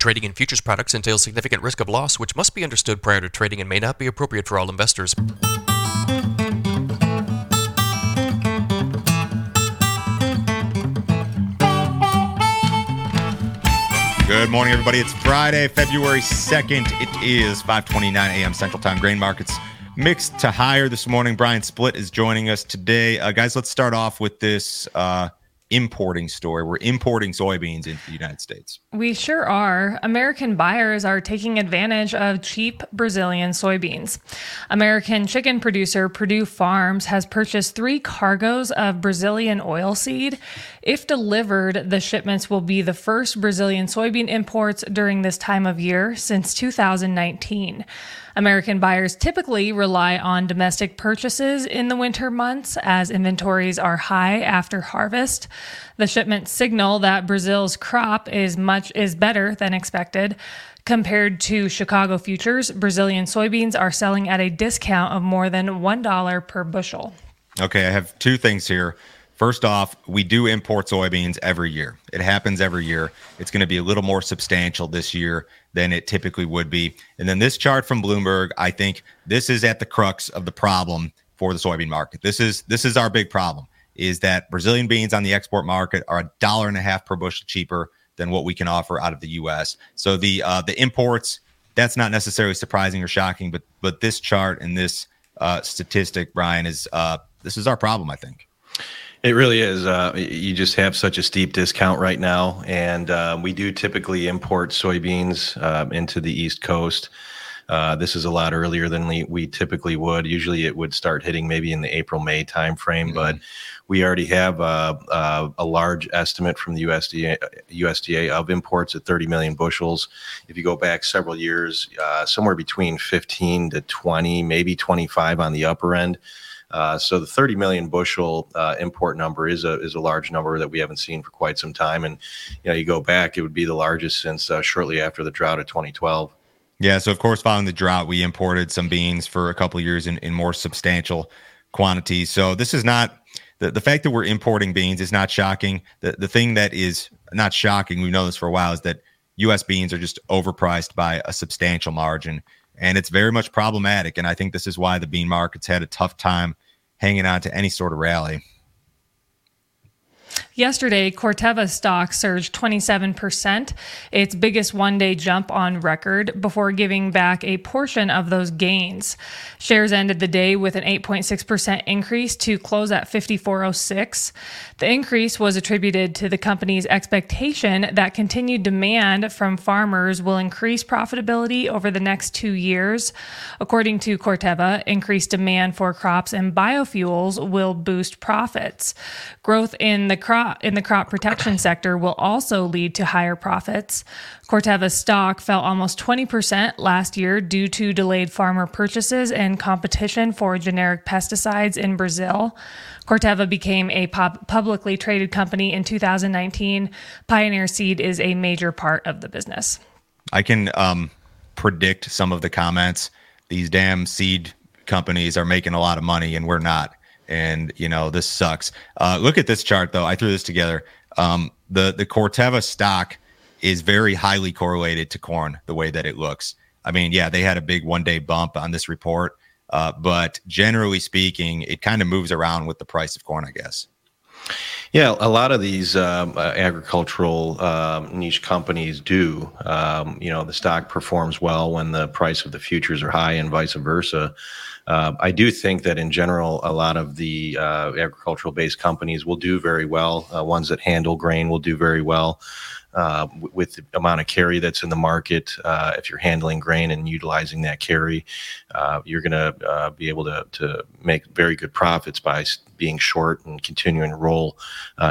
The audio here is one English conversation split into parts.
Trading in futures products entails significant risk of loss, which must be understood prior to trading and may not be appropriate for all investors. Good morning, everybody. It's Friday, February 2nd. It is 5:29 a.m. Central Time. Grain markets mixed to higher this morning. Brian Splitt is joining us today. Uh, guys, let's start off with this uh, importing story. We're importing soybeans into the United States. We sure are. American buyers are taking advantage of cheap Brazilian soybeans. American chicken producer Perdue Farms has purchased three cargoes of Brazilian oilseed. If delivered, the shipments will be the first Brazilian soybean imports during this time of year since 2019. American buyers typically rely on domestic purchases in the winter months as inventories are high after harvest. The shipments signal that Brazil's crop is much is better than expected. Compared to Chicago futures, Brazilian soybeans are selling at a discount of more than $1 per bushel. Okay, I have two things here. First off, we do import soybeans every year. It happens every year. It's going to be a little more substantial this year than it typically would be. And then this chart from Bloomberg, I think this is at the crux of the problem for the soybean market. This is this is our big problem is that Brazilian beans on the export market are a dollar and a half per bushel cheaper than what we can offer out of the U.S. So the uh, the imports that's not necessarily surprising or shocking, but but this chart and this uh, statistic, Brian, is uh, this is our problem. I think. It really is. Uh, you just have such a steep discount right now, and uh, we do typically import soybeans uh, into the East Coast. Uh, this is a lot earlier than we, we typically would. Usually, it would start hitting maybe in the April May timeframe, mm-hmm. but we already have a, a, a, large estimate from the USDA USDA of imports at 30 million bushels. If you go back several years, uh, somewhere between 15 to 20, maybe 25 on the upper end. Uh, so the 30 million bushel uh, import number is a is a large number that we haven't seen for quite some time. And you know, you go back, it would be the largest since uh, shortly after the drought of 2012. Yeah. So of course, following the drought, we imported some beans for a couple years in, in more substantial quantities. So this is not the, the fact that we're importing beans is not shocking. The the thing that is not shocking, we've known this for a while, is that U.S. beans are just overpriced by a substantial margin and it's very much problematic. And I think this is why the bean market's had a tough time hanging on to any sort of rally. Yesterday, Corteva stock surged 27%, its biggest one day jump on record, before giving back a portion of those gains. Shares ended the day with an 8.6% increase to close at 5406. The increase was attributed to the company's expectation that continued demand from farmers will increase profitability over the next two years. According to Corteva, increased demand for crops and biofuels will boost profits. Growth in the crop in the crop protection sector will also lead to higher profits. Corteva's stock fell almost 20% last year due to delayed farmer purchases and competition for generic pesticides in Brazil. Corteva became a pub- publicly traded company in 2019. Pioneer Seed is a major part of the business. I can um, predict some of the comments. These damn seed companies are making a lot of money and we're not and you know this sucks. Uh, look at this chart though. I threw this together. Um, the the Corteva stock is very highly correlated to corn. The way that it looks. I mean, yeah, they had a big one day bump on this report, uh, but generally speaking, it kind of moves around with the price of corn, I guess. Yeah, a lot of these um, uh, agricultural um, niche companies do. Um, you know, the stock performs well when the price of the futures are high, and vice versa. Uh, I do think that in general, a lot of the uh, agricultural based companies will do very well. Uh, ones that handle grain will do very well. Uh, with the amount of carry that's in the market, uh, if you're handling grain and utilizing that carry, uh, you're going to be able to, to make very good profits by being short and continuing to roll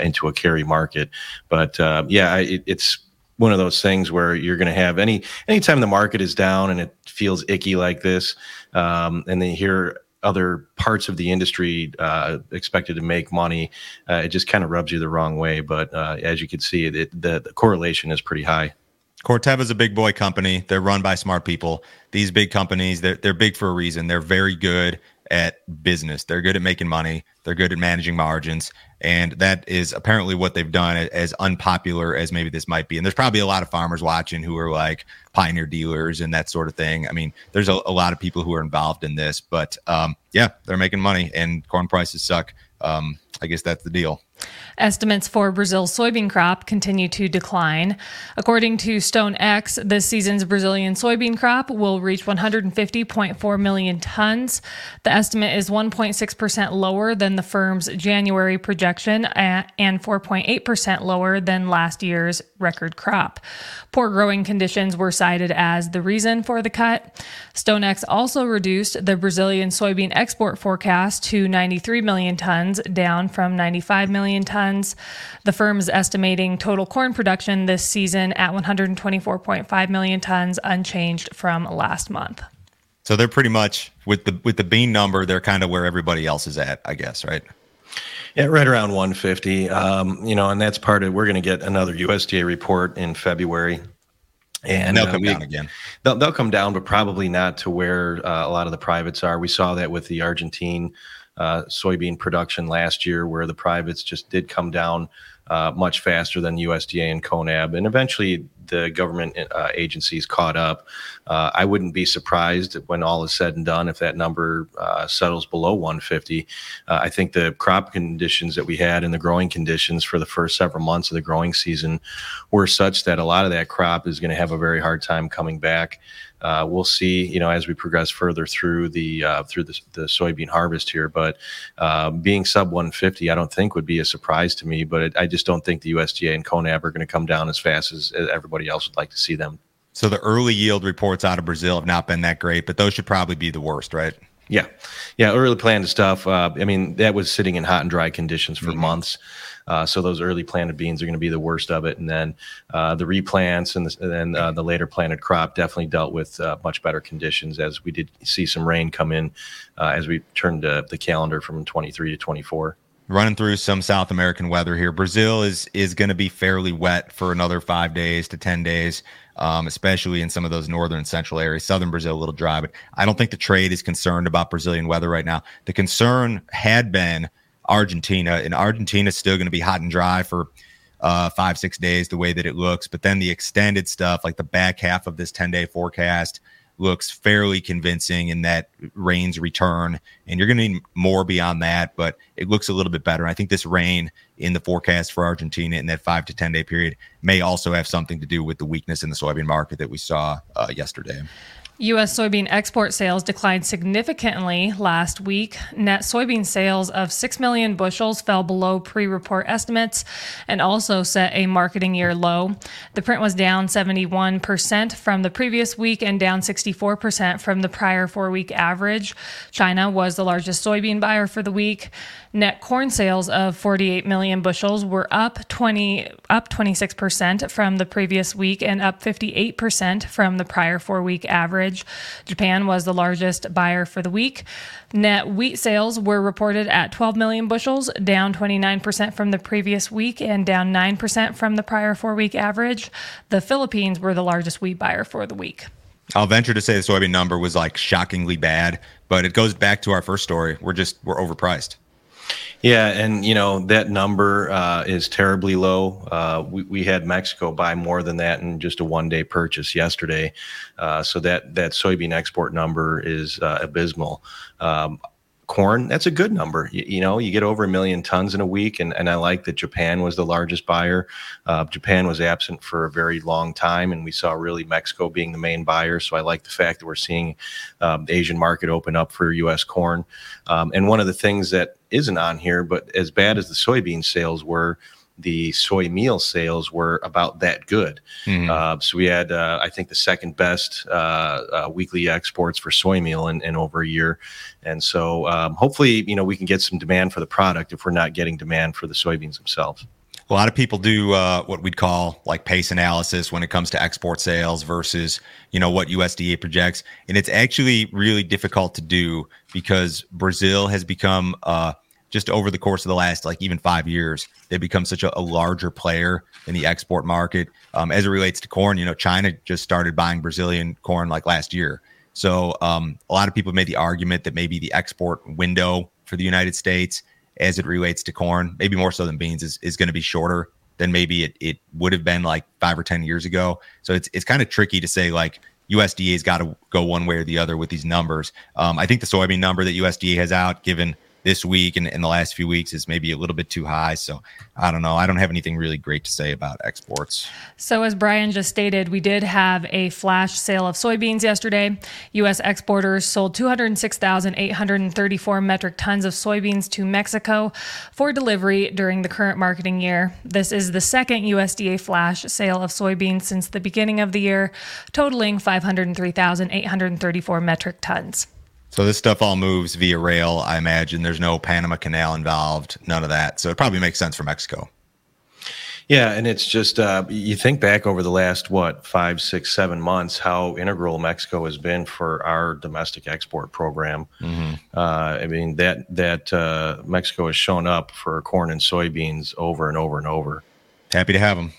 into a carry market. But yeah, it, it's one of those things where you're going to have any anytime the market is down and it feels icky like this, um, and then hear other parts of the industry uh, expected to make money, uh, it just kind of rubs you the wrong way. But uh, as you can see, it, the, the correlation is pretty high. Corteva is a big boy company. They're run by smart people. These big companies, they're, they're big for a reason. They're very good at business. They're good at making money. They're good at managing margins. And that is apparently what they've done, as unpopular as maybe this might be. And there's probably a lot of farmers watching who are like pioneer dealers and that sort of thing. I mean, there's a, a lot of people who are involved in this, but um, yeah, they're making money and corn prices suck. Um, I guess that's the deal. Estimates for Brazil's soybean crop continue to decline. According to StoneX, this season's Brazilian soybean crop will reach 150.4 million tons. The estimate is 1.6% lower than the firm's January projection uh, and 4.8% lower than last year's record crop. Poor growing conditions were cited as the reason for the cut. StoneX also reduced the Brazilian soybean export forecast to 93 million tons, down from 95 million tons. The firm is estimating total corn production this season at 124.5 million tons, unchanged from last month. So they're pretty much with the with the bean number, they're kind of where everybody else is at, I guess, right? Yeah, right around 150. Um, you know, and that's part of we're going to get another USDA report in February. And, and they'll uh, come we, down again. They'll, they'll come down, but probably not to where uh, a lot of the privates are. We saw that with the Argentine uh, soybean production last year, where the privates just did come down uh, much faster than USDA and CONAB, and eventually the government uh, agencies caught up. Uh, I wouldn't be surprised when all is said and done if that number uh, settles below 150. Uh, I think the crop conditions that we had and the growing conditions for the first several months of the growing season were such that a lot of that crop is going to have a very hard time coming back uh, we'll see, you know, as we progress further through the uh, through the, the, soybean harvest here. But uh, being sub 150, I don't think would be a surprise to me. But it, I just don't think the USDA and CONAB are going to come down as fast as, as everybody else would like to see them. So the early yield reports out of Brazil have not been that great, but those should probably be the worst, right? Yeah, yeah, early planted stuff. Uh, I mean, that was sitting in hot and dry conditions for mm-hmm. months. Uh, so those early planted beans are going to be the worst of it, and then uh, the replants and, the, and then uh, the later planted crop definitely dealt with uh, much better conditions as we did see some rain come in uh, as we turned the calendar from 23 to 24 running through some South American weather here. Brazil is is going to be fairly wet for another five days to ten days, um, especially in some of those northern central areas. Southern Brazil a little dry, but I don't think the trade is concerned about Brazilian weather right now. The concern had been Argentina, and Argentina is still going to be hot and dry for uh, five, six days, the way that it looks. But then the extended stuff, like the back half of this 10 day forecast, looks fairly convincing in that rains return. And you're going to need more beyond that, but it looks a little bit better. I think this rain in the forecast for Argentina in that five to 10 day period may also have something to do with the weakness in the soybean market that we saw uh, yesterday. U.S. soybean export sales declined significantly last week. Net soybean sales of 6 million bushels fell below pre report estimates and also set a marketing year low. The print was down 71% from the previous week and down 64% from the prior four week average. China was the largest soybean buyer for the week. Net corn sales of 48 million bushels were up 20 up 26% from the previous week and up 58% from the prior 4-week average. Japan was the largest buyer for the week. Net wheat sales were reported at 12 million bushels, down 29% from the previous week and down 9% from the prior 4-week average. The Philippines were the largest wheat buyer for the week. I'll venture to say the soybean number was like shockingly bad, but it goes back to our first story. We're just we're overpriced. Yeah, and you know that number uh, is terribly low. Uh, we, we had Mexico buy more than that in just a one day purchase yesterday, uh, so that that soybean export number is uh, abysmal. Um, corn, that's a good number. You, you, know, you get over a million tons in a week, and, and I like that Japan was the largest buyer. Uh, Japan was absent for a very long time, and we saw really Mexico being the main buyer. So I like the fact that we're seeing um, the Asian market open up for U.S. corn. Um, and one of the things that isn't on here, but as bad as the soybean sales were, the soy meal sales were about that good. Mm-hmm. Uh, so we had, uh, I think, the second best uh, uh, weekly exports for soy meal in, in over a year. And so um, hopefully, you know, we can get some demand for the product if we're not getting demand for the soybeans themselves. A lot of people do uh, what we'd call like pace analysis when it comes to export sales versus you know what USDA projects, and it's actually really difficult to do because Brazil has become uh, just over the course of the last like even five years, they've become such a, a larger player in the export market. Um, as it relates to corn, you know, China just started buying Brazilian corn like last year. So um, a lot of people made the argument that maybe the export window for the United States, as it relates to corn, maybe more so than beans, is, is going to be shorter than maybe it, it would have been like five or 10 years ago. So it's, it's kind of tricky to say like USDA's got to go one way or the other with these numbers. Um, I think the soybean number that USDA has out, given this week and in the last few weeks is maybe a little bit too high. So I don't know. I don't have anything really great to say about exports. So as Brian just stated, we did have a flash sale of soybeans yesterday. U.S. exporters sold 206,834 metric tons of soybeans to Mexico for delivery during the current marketing year. This is the second USDA flash sale of soybeans since the beginning of the year, totaling 503,834 metric tons. So this stuff all moves via rail. I imagine there's no Panama Canal involved, none of that. So it probably makes sense for Mexico. Yeah, and it's just uh, you think back over the last what five, six, seven months, how integral Mexico has been for our domestic export program. Mm-hmm. Uh, I mean that that uh, Mexico has shown up for corn and soybeans over and over and over. Happy to have them.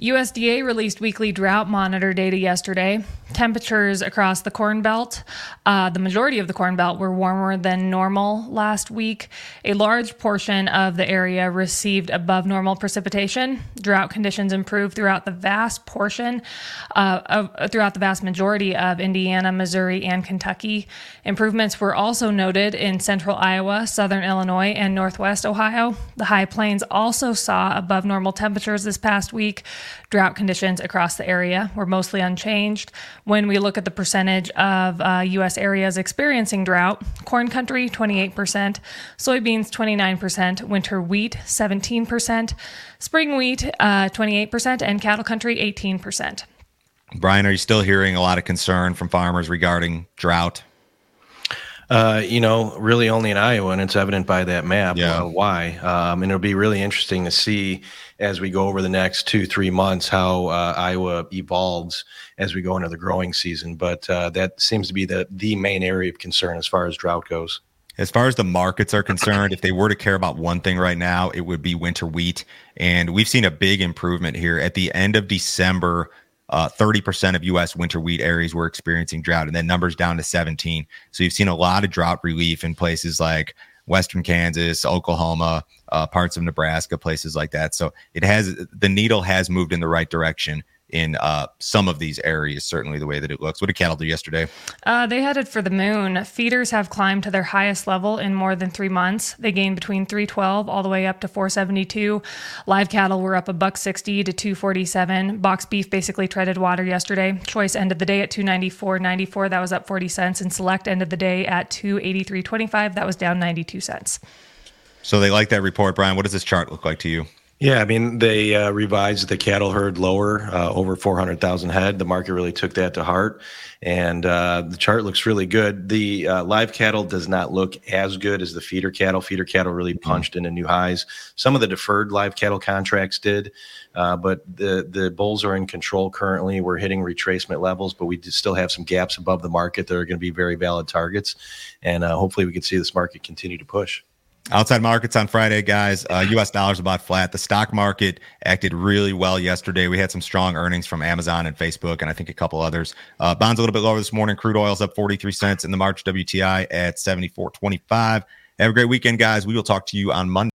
USDA released weekly drought monitor data yesterday. Temperatures across the Corn Belt, uh, the majority of the Corn Belt, were warmer than normal last week. A large portion of the area received above normal precipitation. Drought conditions improved throughout the vast portion, uh, of, throughout the vast majority of Indiana, Missouri, and Kentucky. Improvements were also noted in central Iowa, southern Illinois, and northwest Ohio. The High Plains also saw above normal temperatures this past week. Drought conditions across the area were mostly unchanged. When we look at the percentage of uh, U.S. areas experiencing drought, corn country 28%, soybeans 29%, winter wheat 17%, spring wheat uh, 28%, and cattle country 18%. Brian, are you still hearing a lot of concern from farmers regarding drought? Uh, you know, really only in Iowa, and it's evident by that map yeah. uh, why. Um, and it'll be really interesting to see as we go over the next two, three months how uh, Iowa evolves as we go into the growing season. But uh, that seems to be the the main area of concern as far as drought goes. As far as the markets are concerned, if they were to care about one thing right now, it would be winter wheat. And we've seen a big improvement here at the end of December uh, 30% of U.S. winter wheat areas were experiencing drought, and then numbers down to 17. So you've seen a lot of drought relief in places like western Kansas, Oklahoma, uh, parts of Nebraska, places like that. So it has the needle has moved in the right direction in uh, some of these areas, certainly the way that it looks. What did cattle do yesterday? Uh, they headed for the moon. Feeders have climbed to their highest level in more than three months. They gained between 312 all the way up to 472. Live cattle were up a buck 60 to 247. Box beef basically treaded water yesterday. Choice ended the day at 294.94. That was up 40 cents. And select ended the day at 283.25. That was down 92 cents. So they like that report, Brian. What does this chart look like to you? Yeah, I mean, they uh, revised the cattle herd lower, uh, over 400,000 head. The market really took that to heart. And uh, the chart looks really good. The uh, live cattle does not look as good as the feeder cattle. Feeder cattle really mm-hmm. punched into new highs. Some of the deferred live cattle contracts did, uh, but the, the bulls are in control currently. We're hitting retracement levels, but we still have some gaps above the market that are going to be very valid targets. And uh, hopefully we can see this market continue to push. Outside markets on Friday, guys. Uh, U.S. dollars about flat. The stock market acted really well yesterday. We had some strong earnings from Amazon and Facebook, and I think a couple others. Uh, bonds a little bit lower this morning. Crude oil's up 43 cents in the March WTI at 74.25. Have a great weekend, guys. We will talk to you on Monday.